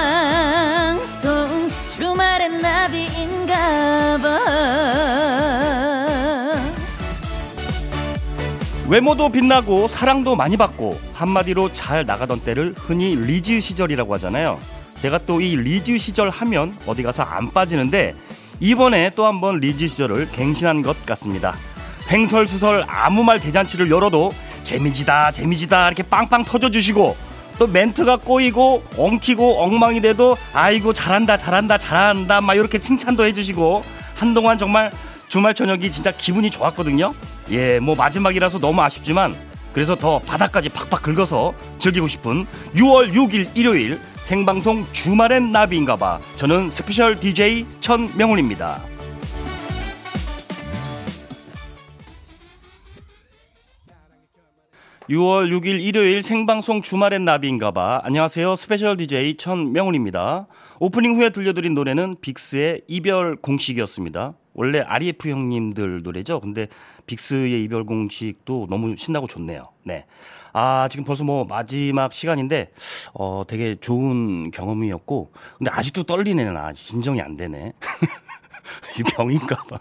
생방송 주말엔 나비인가봐 외모도 빛나고 사랑도 많이 받고 한마디로 잘 나가던 때를 흔히 리즈 시절이라고 하잖아요. 제가 또 이 리즈 시절 하면 어디 가서 안 빠지는데 이번에 또 한번 리즈 시절을 갱신한 것 같습니다. 횡설수설 아무 말 대잔치를 열어도 재미지다 재미지다 이렇게 빵빵 터져주시고 또 멘트가 꼬이고 엉키고 엉망이 돼도 아이고 잘한다 잘한다 잘한다 막 이렇게 칭찬도 해주시고 한동안 정말 주말 저녁이 진짜 기분이 좋았거든요. 예, 뭐 마지막이라서 너무 아쉽지만 그래서 더 바닥까지 팍팍 긁어서 즐기고 싶은 6월 6일 일요일 생방송 주말엔 나비인가봐. 저는 special DJ 천명훈입니다. 6월 6일 일요일 생방송 주말엔 나비인가봐. 안녕하세요. special DJ 천명훈입니다. 오프닝 후에 들려드린 노래는 빅스의 이별 공식이었습니다. 원래 R.ef 형님들 노래죠. 근데 빅스의 이별 공식도 너무 신나고 좋네요. 네. 아, 지금 벌써 뭐 마지막 시간인데, 어, 되게 좋은 경험이었고, 근데 아직도 떨리네, 나. 진정이 안 되네. 이 병인가 봐.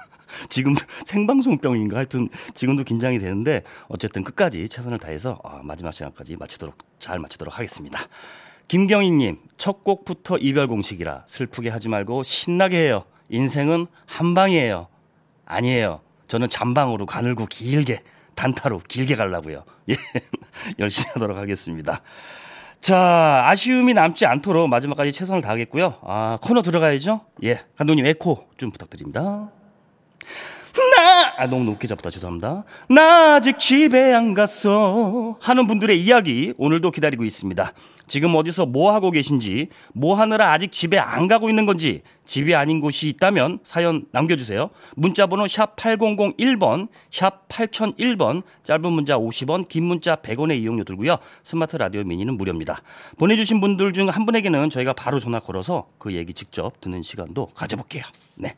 지금도 생방송병인가 하여튼 지금도 긴장이 되는데 어쨌든 끝까지 최선을 다해서 아, 마지막 시간까지 마치도록 잘 마치도록 하겠습니다. 김경희님 첫 곡부터 이별 공식이라 슬프게 하지 말고 신나게 해요. 인생은 한 방이에요. 아니에요. 저는 잠방으로 가늘고 길게 단타로 길게 가려고요. 예. 열심히 하도록 하겠습니다. 자, 아쉬움이 남지 않도록 마지막까지 최선을 다하겠고요. 아, 코너 들어가야죠. 예. 감독님 에코 좀 부탁드립니다. 나, 아, 너무 높게 잡다 죄송합니다. 나 아직 집에 안 갔어. 하는 분들의 이야기 오늘도 기다리고 있습니다. 지금 어디서 뭐 하고 계신지, 뭐 하느라 아직 집에 안 가고 있는 건지, 집이 아닌 곳이 있다면 사연 남겨주세요. 문자번호 샵 8001번, 샵 8001번, 짧은 문자 50원, 긴 문자 100원의 이용료 들고요. 스마트 라디오 미니는 무료입니다. 보내주신 분들 중 한 분에게는 저희가 바로 전화 걸어서 그 얘기 직접 듣는 시간도 가져볼게요. 네.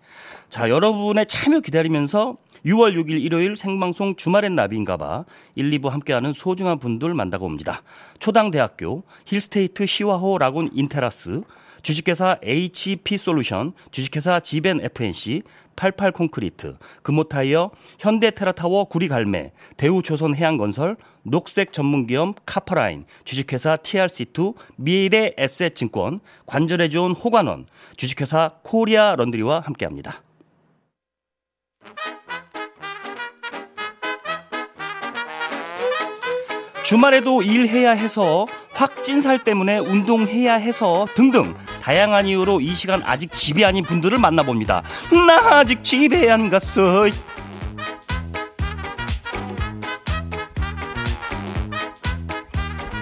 자, 여러분의 참여 기다리면서 6월 6일 일요일 생방송 주말엔 나비인가봐 1, 2부 함께하는 소중한 분들 만나고 옵니다. 초당대학교, 힐스테이트 시화호 라군 인 테라스, 주식회사 HP 솔루션, 주식회사 지벤 FNC, 88 콘크리트, 금호타이어, 현대테라타워 구리갈매, 대우조선 해양건설, 녹색 전문기업 카퍼라인, 주식회사 TRC2, 미래에셋증권, 관절에 좋은 호관원, 주식회사 코리아 런드리와 함께합니다. 주말에도 일해야 해서 확진살 때문에 운동해야 해서 등등 다양한 이유로 이 시간 아직 집이 아닌 분들을 만나봅니다. 나 아직 집에 안 갔어.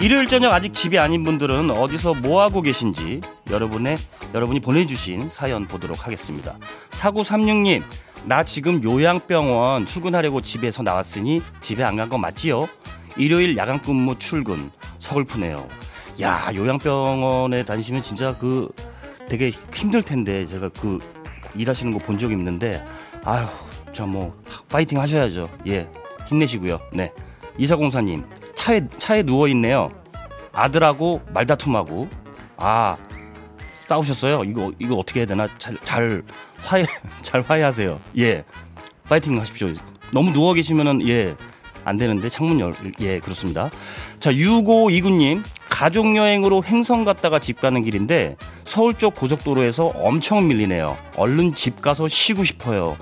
일요일 저녁 아직 집이 아닌 분들은 어디서 뭐 하고 계신지 여러분의 여러분이 보내주신 사연 보도록 하겠습니다. 4936님, 나 지금 요양병원 출근하려고 집에서 나왔으니 집에 안 간 거 맞지요? 일요일 야간 근무 출근 서글프네요. 야 요양병원에 다니시면 진짜 그 되게 힘들 텐데 제가 그 일하시는 거 본 적이 있는데 아휴 저뭐 파이팅 하셔야죠. 예 힘내시고요. 네 이사공사님 차에 차에 누워 있네요. 아들하고 말다툼하고 아 싸우셨어요. 이거 이거 어떻게 해야 되나 잘, 잘 화해 잘 화해하세요. 예 파이팅 하십시오. 너무 누워 계시면은 예 안 되는데 창문 열, 예, 그렇습니다. 자, 6529님, 가족여행으로 횡성 갔다가 집 가는 길인데 서울 쪽 고속도로에서 엄청 밀리네요. 얼른 집 가서 쉬고 싶어요.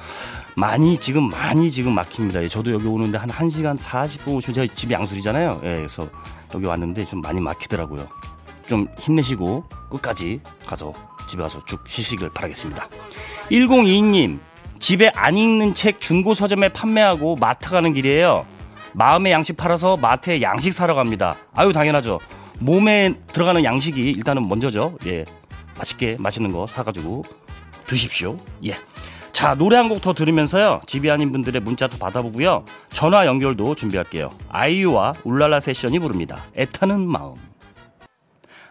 많이 지금 많이 지금 막힙니다. 예, 저도 여기 오는데 한 1시간 40분 오시면 제 집이 양술이잖아요. 예, 그래서 여기 왔는데 좀 많이 막히더라고요. 좀 힘내시고 끝까지 가서 집에 가서 쭉 쉬시길 바라겠습니다. 1022님, 집에 안 읽는 책 중고 서점에 판매하고 마트 가는 길이에요. 마음의 양식 팔아서 마트에 양식 사러 갑니다. 아유 당연하죠. 몸에 들어가는 양식이 일단은 먼저죠. 예, 맛있게 맛있는 거 사가지고 드십시오. 예. 자 노래 한 곡 더 들으면서요 집이 아닌 분들의 문자도 받아보고요 전화 연결도 준비할게요 아이유와 울랄라 세션이 부릅니다 애타는 마음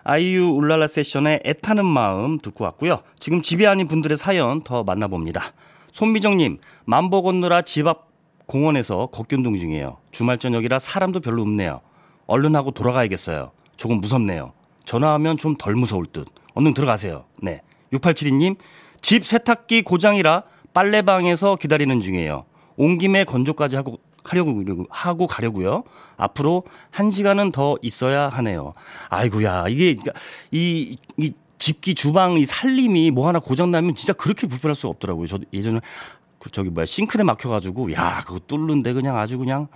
아이유 울랄라 세션의 애타는 마음 듣고 왔고요 지금 집이 아닌 분들의 사연 더 만나봅니다 손미정님 만보 걷느라 집 앞 공원에서 걷기운동 중이에요. 주말 저녁이라 사람도 별로 없네요. 얼른 하고 돌아가야겠어요. 조금 무섭네요. 전화하면 좀 덜 무서울 듯. 얼른 들어가세요. 네. 6872님, 집 세탁기 고장이라 빨래방에서 기다리는 중이에요. 온 김에 건조까지 하고 하려고 하고 가려고요. 앞으로 한 시간은 더 있어야 하네요. 아이고야 이게 그러니까 이, 이 집기 주방 이 살림이 뭐 하나 고장 나면 진짜 그렇게 불편할 수 없더라고요. 저 예전에 그 저기 뭐야 싱크대 막혀가지고 야 그거 뚫는데 그냥 아주 그냥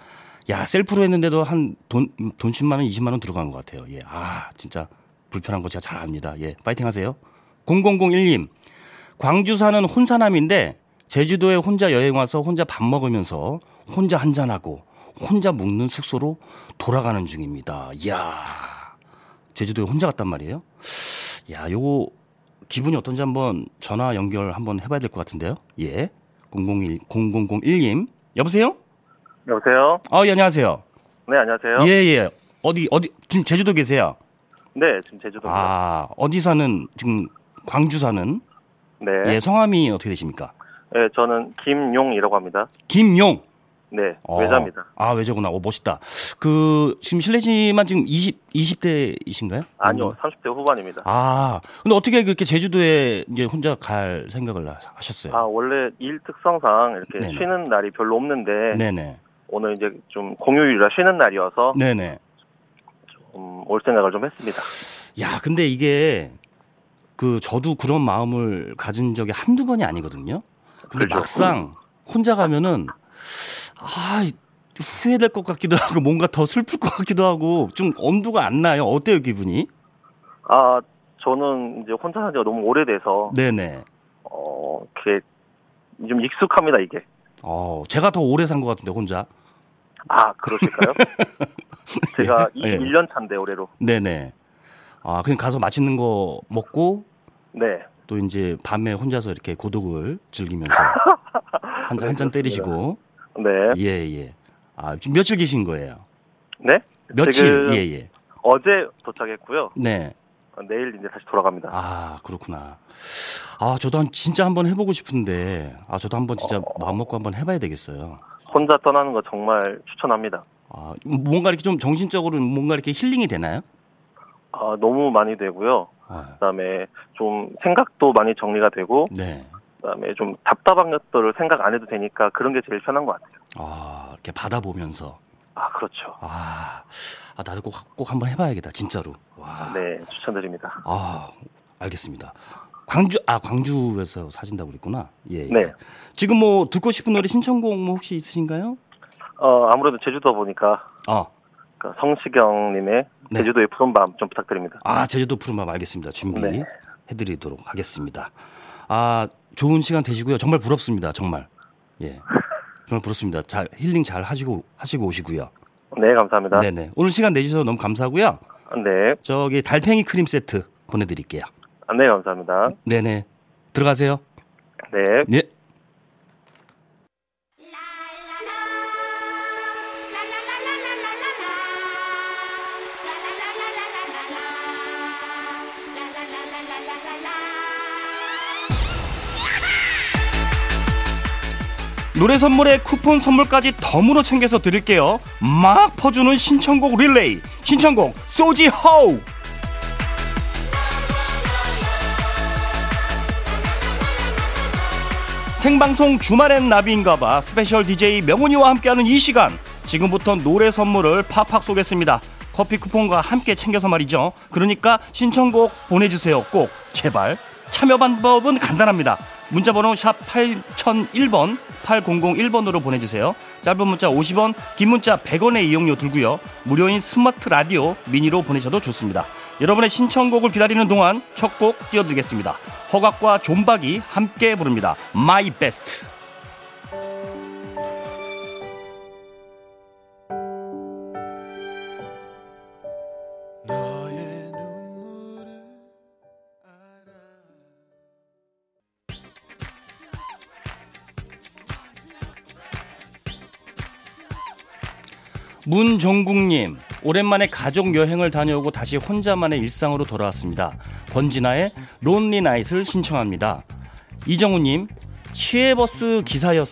야 셀프로 했는데도 한돈돈 10만 원 20만 원 들어간 것 같아요. 예, 아 진짜 불편한 거 제가 잘 압니다. 예, 파이팅 하세요. 0001님 광주 사는 혼사남인데 제주도에 혼자 여행 와서 혼자 밥 먹으면서 혼자 한잔하고 혼자 묵는 숙소로 돌아가는 중입니다. 이야, 제주도에 혼자 갔단 말이에요? 야, 요거 기분이 어떤지 한번 전화 연결 한번 해봐야 될 것 같은데요. 예. 001, 0001님. 여보세요? 여보세요? 아, 예, 안녕하세요. 네, 안녕하세요. 예, 예. 어디, 어디, 지금 제주도 계세요? 네, 지금 제주도입니다. 아, 어디 사는, 지금 광주 사는? 네. 예, 성함이 어떻게 되십니까? 네, 저는 김용이라고 합니다. 김용. 네, 어. 외자입니다. 아, 외자구나. 오, 멋있다. 그, 지금 실례지만 지금 20, 20대이신가요? 아니요, 30대 후반입니다. 아, 근데 어떻게 그렇게 제주도에 이제 혼자 갈 생각을 하- 하셨어요? 아, 원래 일 특성상 이렇게 네네. 쉬는 날이 별로 없는데 네네. 오늘 이제 좀 공휴일이라 쉬는 날이어서 네네. 음, 올 생각을 좀 했습니다. 야, 근데 이게 그 저도 그런 마음을 가진 적이 한두 번이 아니거든요. 근데 그렇죠. 막상 혼자 가면은 아, 후회될 것 같기도 하고 뭔가 더 슬플 것 같기도 하고 좀 엄두가 안 나요. 어때요, 기분이? 아, 저는 이제 혼자 산 지가 너무 오래돼서 네네. 어, 이렇게 좀 익숙합니다, 이게. 어, 제가 더 오래 산 것 같은데 혼자. 아, 그러실까요? 제가 예. 21년 차인데 올해로. 네네. 아, 그냥 가서 맛있는 거 먹고 네. 또 이제 밤에 혼자서 이렇게 고독을 즐기면서 한 네, 한잔 그렇습니다. 때리시고 네. 예 예. 아 지금 며칠 계신 거예요? 네? 며칠 예 예. 어제 도착했고요. 네. 어, 내일 이제 다시 돌아갑니다. 아 그렇구나. 아 저도 한 진짜 한번 해보고 싶은데 아 저도 한번 진짜 마음 먹고 한번 해봐야 되겠어요. 혼자 떠나는 거 정말 추천합니다. 아 뭔가 이렇게 좀 정신적으로 뭔가 이렇게 힐링이 되나요? 아, 너무 많이 되고요. 아, 그다음에 좀 생각도 많이 정리가 되고 네. 그다음에 좀 답답한 것들을 생각 안 해도 되니까 그런 게 제일 편한 것 같아요. 아 이렇게 바다 보면서 아, 그렇죠. 아, 아 나도 꼭 꼭 한번 해봐야겠다 진짜로. 와. 네, 추천드립니다. 아, 알겠습니다. 광주 아 광주에서 사신다고 그랬구나. 예, 예. 네. 지금 뭐 듣고 싶은 노래 신청곡 뭐 혹시 있으신가요? 어, 아무래도 제주도 보니까 아, 그 성시경님의 네. 제주도의 푸른 밤 좀 부탁드립니다. 아 제주도 푸른 밤 알겠습니다. 준비 네. 해드리도록 하겠습니다. 아 좋은 시간 되시고요. 정말 부럽습니다. 정말 예, 정말 부럽습니다. 잘 힐링 잘 하시고 하시고 오시고요. 네, 감사합니다. 네. 네네. 오늘 시간 내주셔서 너무 감사하고요. 저기 달팽이 크림 세트 보내 드릴게요. 아, 네, 감사합니다. 네 네. 들어가세요. 네. 네. 노래 선물에 쿠폰 선물까지 덤으로 챙겨서 드릴게요. 막 퍼주는 신청곡 릴레이. 신청곡 소지 호우. 생방송 주말엔 나비인가봐 special DJ 명훈이와 함께하는 이 시간 지금부터 노래 선물을 팍팍 쏘겠습니다 커피 쿠폰과 함께 챙겨서 말이죠 그러니까 신청곡 보내주세요 꼭 제발 참여 방법은 간단합니다 문자 번호 샵 8001번 8001번으로 보내주세요 짧은 문자 50원 긴 문자 100원의 이용료 들고요 무료인 스마트 라디오 미니로 보내셔도 좋습니다 여러분의 신청곡을 기다리는 동안 첫 곡 띄워드리겠습니다. 허각과 존박이 함께 부릅니다. My Best. 문종국님, 오랜만에 가족 여행을 다녀오고 다시 혼자만의 일상으로 돌아왔습니다. 권진아의 론리 나잇을 신청합니다. 이정우님, 시외버스 기사였,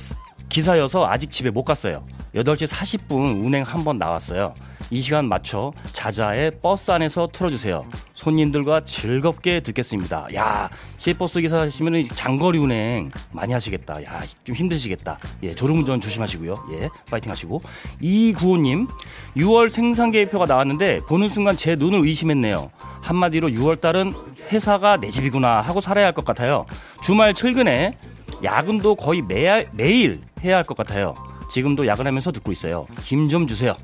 기사여서 아직 집에 못 갔어요. 8시 40분 운행 한 번 나왔어요. 이 시간 맞춰 자자의 버스 안에서 틀어주세요. 손님들과 즐겁게 듣겠습니다. 야, 시외버스 기사 하시면 장거리 운행 많이 하시겠다. 야, 좀 힘드시겠다. 예, 졸음운전 조심하시고요. 예, 파이팅 하시고. 이구호님, 6월 생산 계획표가 나왔는데 보는 순간 제 눈을 의심했네요. 한마디로 6월달은 회사가 내 집이구나 하고 살아야 할 것 같아요. 주말 출근에 야근도 거의 매, 매일 해야 할 것 같아요. 지금도 야근하면서 듣고 있어요. 힘 좀 주세요.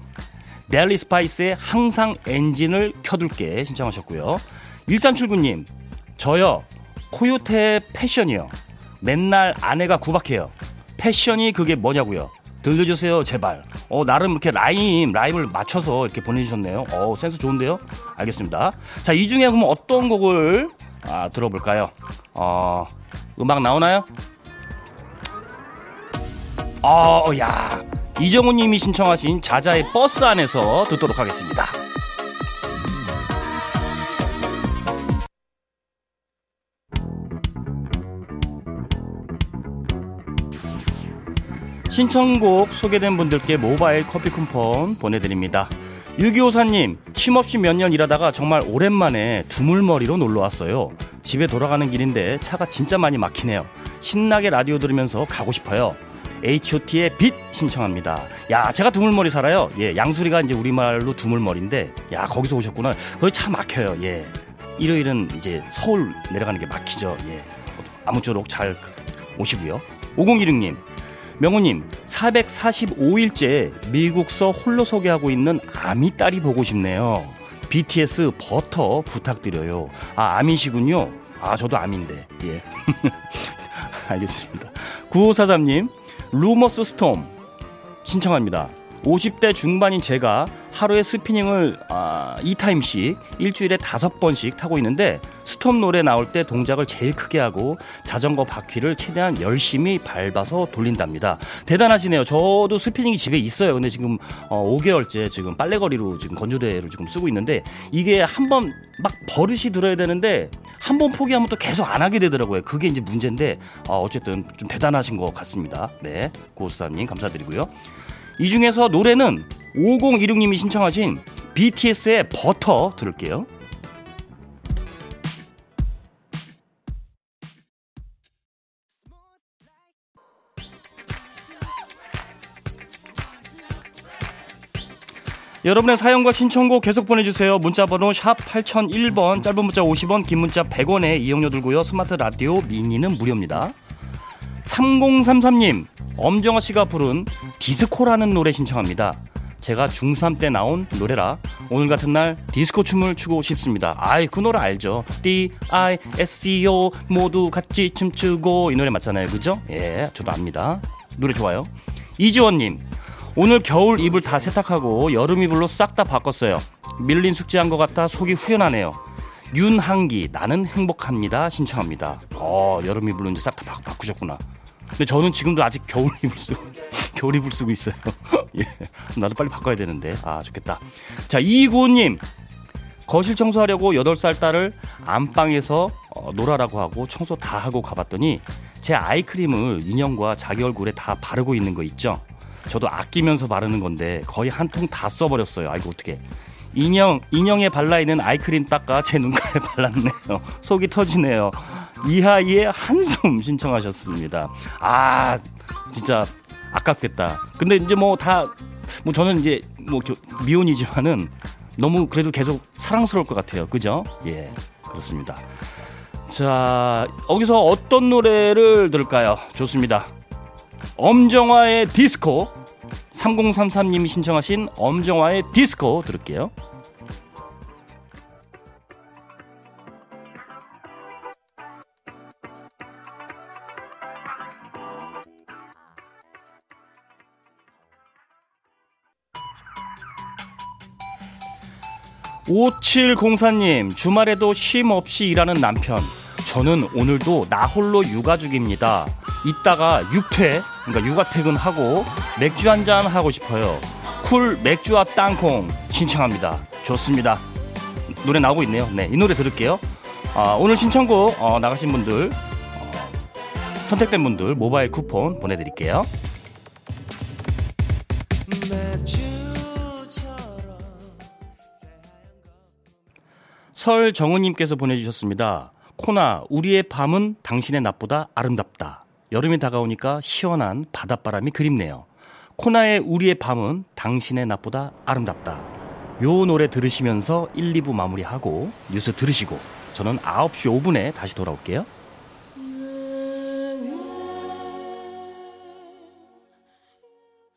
델리 스파이스의 항상 엔진을 켜둘게 신청하셨고요. 1379님, 저요, 코요태 패션이요. 맨날 아내가 구박해요. 패션이 그게 뭐냐고요. 들려주세요, 제발. 어, 나름 이렇게 rhyme, rhyme을 맞춰서 이렇게 보내주셨네요. 어, 센스 좋은데요? 알겠습니다. 자, 이 중에 그럼 어떤 곡을 아, 들어볼까요? 어, 음악 나오나요? 어, 야. 이정우 님이 신청하신 자자의 버스 안에서 듣도록 하겠습니다. 신청곡 소개된 분들께 모바일 커피 쿠폰 보내드립니다. 6254님, 쉼없이 몇 년 일하다가 정말 오랜만에 두물머리로 놀러 왔어요. 집에 돌아가는 길인데 차가 진짜 많이 막히네요. 신나게 라디오 들으면서 가고 싶어요. H.O.T의 빛 신청합니다. 야, 제가 두물머리 살아요. 예, 양수리가 이제 우리말로 두물머리인데, 야, 거기서 오셨구나. 거기 차 막혀요. 예. 일요일은 이제 서울 내려가는 게 막히죠. 예. 아무쪼록 잘 오시고요. 5016님, 명호님, 445일째 미국서 홀로 소개하고 있는 아미 딸이 보고 싶네요. BTS 버터 부탁드려요. 아, 아미시군요. 아, 저도 아미인데. 예. 알겠습니다. 9543님, 루머스 Storm 신청합니다. 50대 중반인 제가 하루에 spinning을 아, 2타임씩 일주일에 5번씩 타고 있는데 Storm 노래 나올 때 동작을 제일 크게 하고 자전거 바퀴를 최대한 열심히 밟아서 돌린답니다. 대단하시네요. 저도 스피닝이 집에 있어요. 근데 지금 어, 5개월째 지금 빨래거리로 지금 건조대를 지금 쓰고 있는데 이게 한 번 막 버릇이 들어야 되는데 한 번 포기하면 또 계속 안 하게 되더라고요. 그게 이제 문제인데 어, 어쨌든 좀 대단하신 것 같습니다. 네, 고수사님 감사드리고요. 이 중에서 노래는 5016님이 신청하신 BTS의 버터 들을게요. 여러분의 사연과 신청곡 계속 보내주세요. 문자번호 샵 8001번, 짧은 문자 50원, 긴 문자 100원에 이용료 들고요. 스마트 라디오 미니는 무료입니다. 3033님, 엄정화 씨가 부른 디스코라는 노래 신청합니다. 제가 중3 때 나온 노래라 오늘 같은 날 디스코 춤을 추고 싶습니다. 아이, 그 노래 알죠? D-I-S-C-O 모두 같이 춤추고 이 노래 맞잖아요. 그죠? 예, 저도 압니다. 노래 좋아요. 이지원님, 오늘 겨울 이불 다 세탁하고 여름 이불로 싹 다 바꿨어요. 밀린 숙제한 것 같아 속이 후련하네요. 윤한기, 나는 행복합니다. 신청합니다. 어, 여름 이불로 이제 싹 다 바꾸셨구나. 근데 저는 지금도 아직 겨울 이불 쓰고 겨울 이불 쓰고 있어요. 예, 나도 빨리 바꿔야 되는데 아 좋겠다. 자 이구호님 거실 청소하려고 8살 딸을 안방에서 어, 놀아라고 하고 청소 다 하고 가봤더니 제 아이크림을 인형과 자기 얼굴에 다 바르고 있는 거 있죠. 저도 아끼면서 바르는 건데 거의 한 통 다 써버렸어요. 아이고 어떻게? 인형 인형에 발라 있는 아이크림 닦아 제 눈가에 발랐네요. 속이 터지네요. 이하이의 한숨 신청하셨습니다. 아 진짜 아깝겠다. 근데 이제 뭐 다뭐 뭐 저는 이제 뭐 미혼이지만은 너무 그래도 계속 사랑스러울 것 같아요. 그죠? 예 그렇습니다. 자 여기서 어떤 노래를 들을까요? 좋습니다. 엄정화의 디스코 3033님이 신청하신 엄정화의 디스코 들을게요. 5704님, 주말에도 쉼 없이 일하는 남편. 저는 오늘도 나 홀로 육아 중입니다. 이따가 육퇴, 그러니까 육아 퇴근하고 맥주 한 잔 하고 싶어요. 쿨 맥주와 땅콩 신청합니다. 좋습니다. 노래 나오고 있네요. 네, 이 노래 들을게요. 아, 오늘 신청곡 어, 나가신 분들 어, 선택된 분들 모바일 쿠폰 보내드릴게요. 설정우님께서 보내주셨습니다. 코나, 우리의 밤은 당신의 낮보다 아름답다. 여름이 다가오니까 시원한 바닷바람이 그립네요. 코나의 우리의 밤은 당신의 낮보다 아름답다. 요 노래 들으시면서 1, 2부 마무리하고 뉴스 들으시고 저는 9시 5분에 다시 돌아올게요.